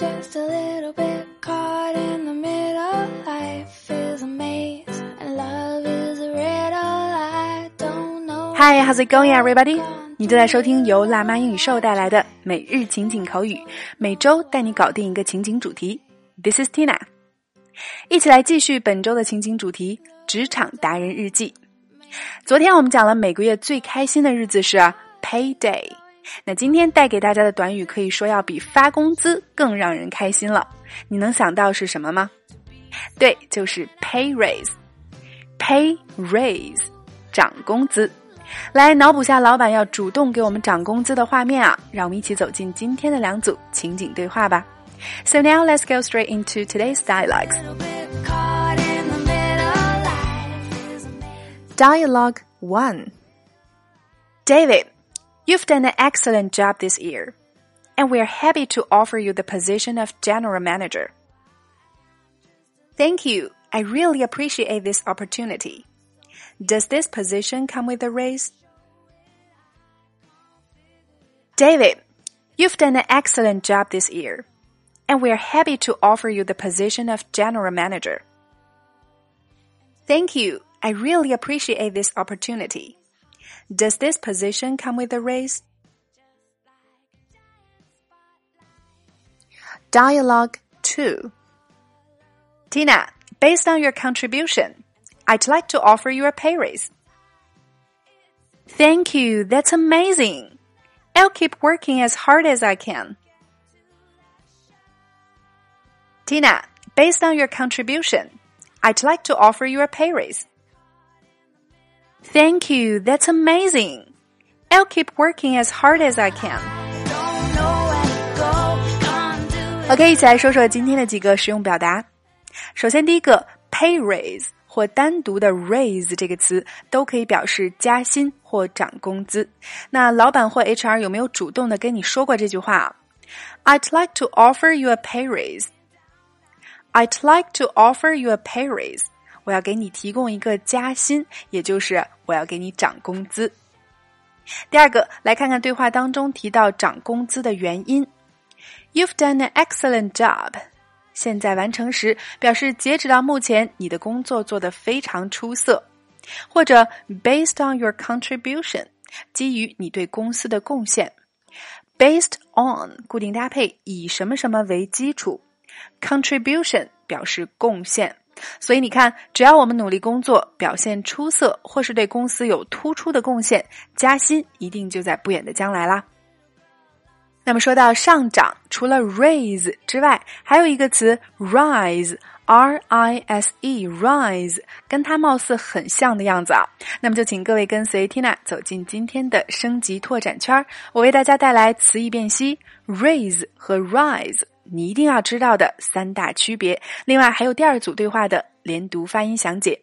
just a little bit caught in the middle. Life is a maze and love is a riddle. I don't know. Hi, how's it going, everybody? 你正在收听由辣妈英语秀带来的每日情景口语，每周带你搞定一个情景主题。This is Tina，一起来继续本周的情景主题——职场达人日记。昨天我们讲了每个月最开心的日子是 Payday。那今天带给大家的短语可以说要比发工资更让人开心了。你能想到是什么吗？对，就是 pay raise，pay raise，涨工资。来脑补下老板要主动给我们涨工资的画面啊，让我们一起走进今天的两组情景对话吧。so now let's go straight into today's dialogues。dialogue one。David。You've done an excellent job this year, and we're happy to offer you the position of general manager. Thank you. I really appreciate this opportunity. Does this position come with a raise? David, you've done an excellent job this year, and we're happy to offer you the position of general manager. Thank you. I really appreciate this opportunity. Does this position come with a raise? Dialogue 2 Tina, based on your contribution, I'd like to offer you a pay raise. Thank you. That's amazing. I'll keep working as hard as I can. Tina, based on your contribution, I'd like to offer you a pay raise. Thank you. That's amazing. I'll keep working as hard as I can. Don't know where to go. Can't do it. OK，一起来说说今天的几个实用表达。首先，第一个 pay raise 或单独的 raise 这个词都可以表示加薪或涨工资。那老板或 HR 有没有主动的跟你说过这句话啊？I'd like to offer you a pay raise. I'd like to offer you a pay raise. 我要给你提供一个加薪，也就是我要给你涨工资。第二个，来看看对话当中提到涨工资的原因。You've done an excellent job. 现在完成时表示截止到目前你的工作做得非常出色，或者 based on your contribution，基于你对公司的贡献。Based on 固定搭配以什么什么为基础，contribution 表示贡献。所以你看，只要我们努力工作，表现出色，或是对公司有突出的贡献，加薪一定就在不远的将来啦。那么说到上涨，除了 raise 之外，还有一个词 rise，r i s e，rise，跟它貌似很像的样子啊。那么就请各位跟随 Tina 走进今天的升级拓展圈，我为大家带来词义辨析，raise 和 rise，你一定要知道的三大区别。另外还有第二组对话的连读发音详解。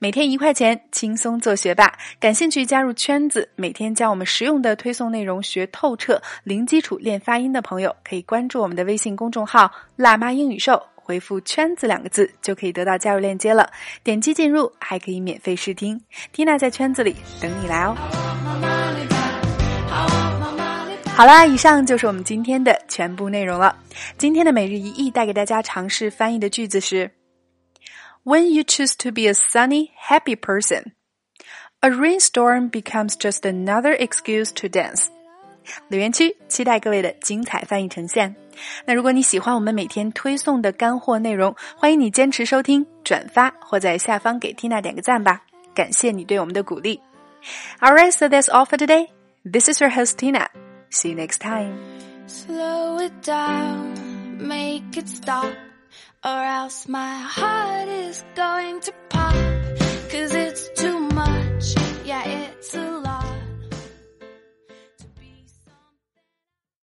每天一块钱，轻松做学霸。感兴趣加入圈子，每天将我们实用的推送内容学透彻，零基础练发音的朋友，可以关注我们的微信公众号“辣妈英语秀”，回复“圈子”两个字，就可以得到加入链接了。点击进入，还可以免费试听。Tina 在圈子里等你来哦。好啦，以上就是我们今天的全部内容了。今天的每日一译带给大家尝试翻译的句子是：When you choose to be a sunny, happy person, a rainstorm becomes just another excuse to dance。留言区期待各位的精彩翻译呈现。那如果你喜欢我们每天推送的干货内容，欢迎你坚持收听、转发或在下方给 Tina 点个赞吧，感谢你对我们的鼓励。Alright, so that's all for today. This is your host Tina. See you next time. Slow it down, make it stop, or else my heart is going to pop.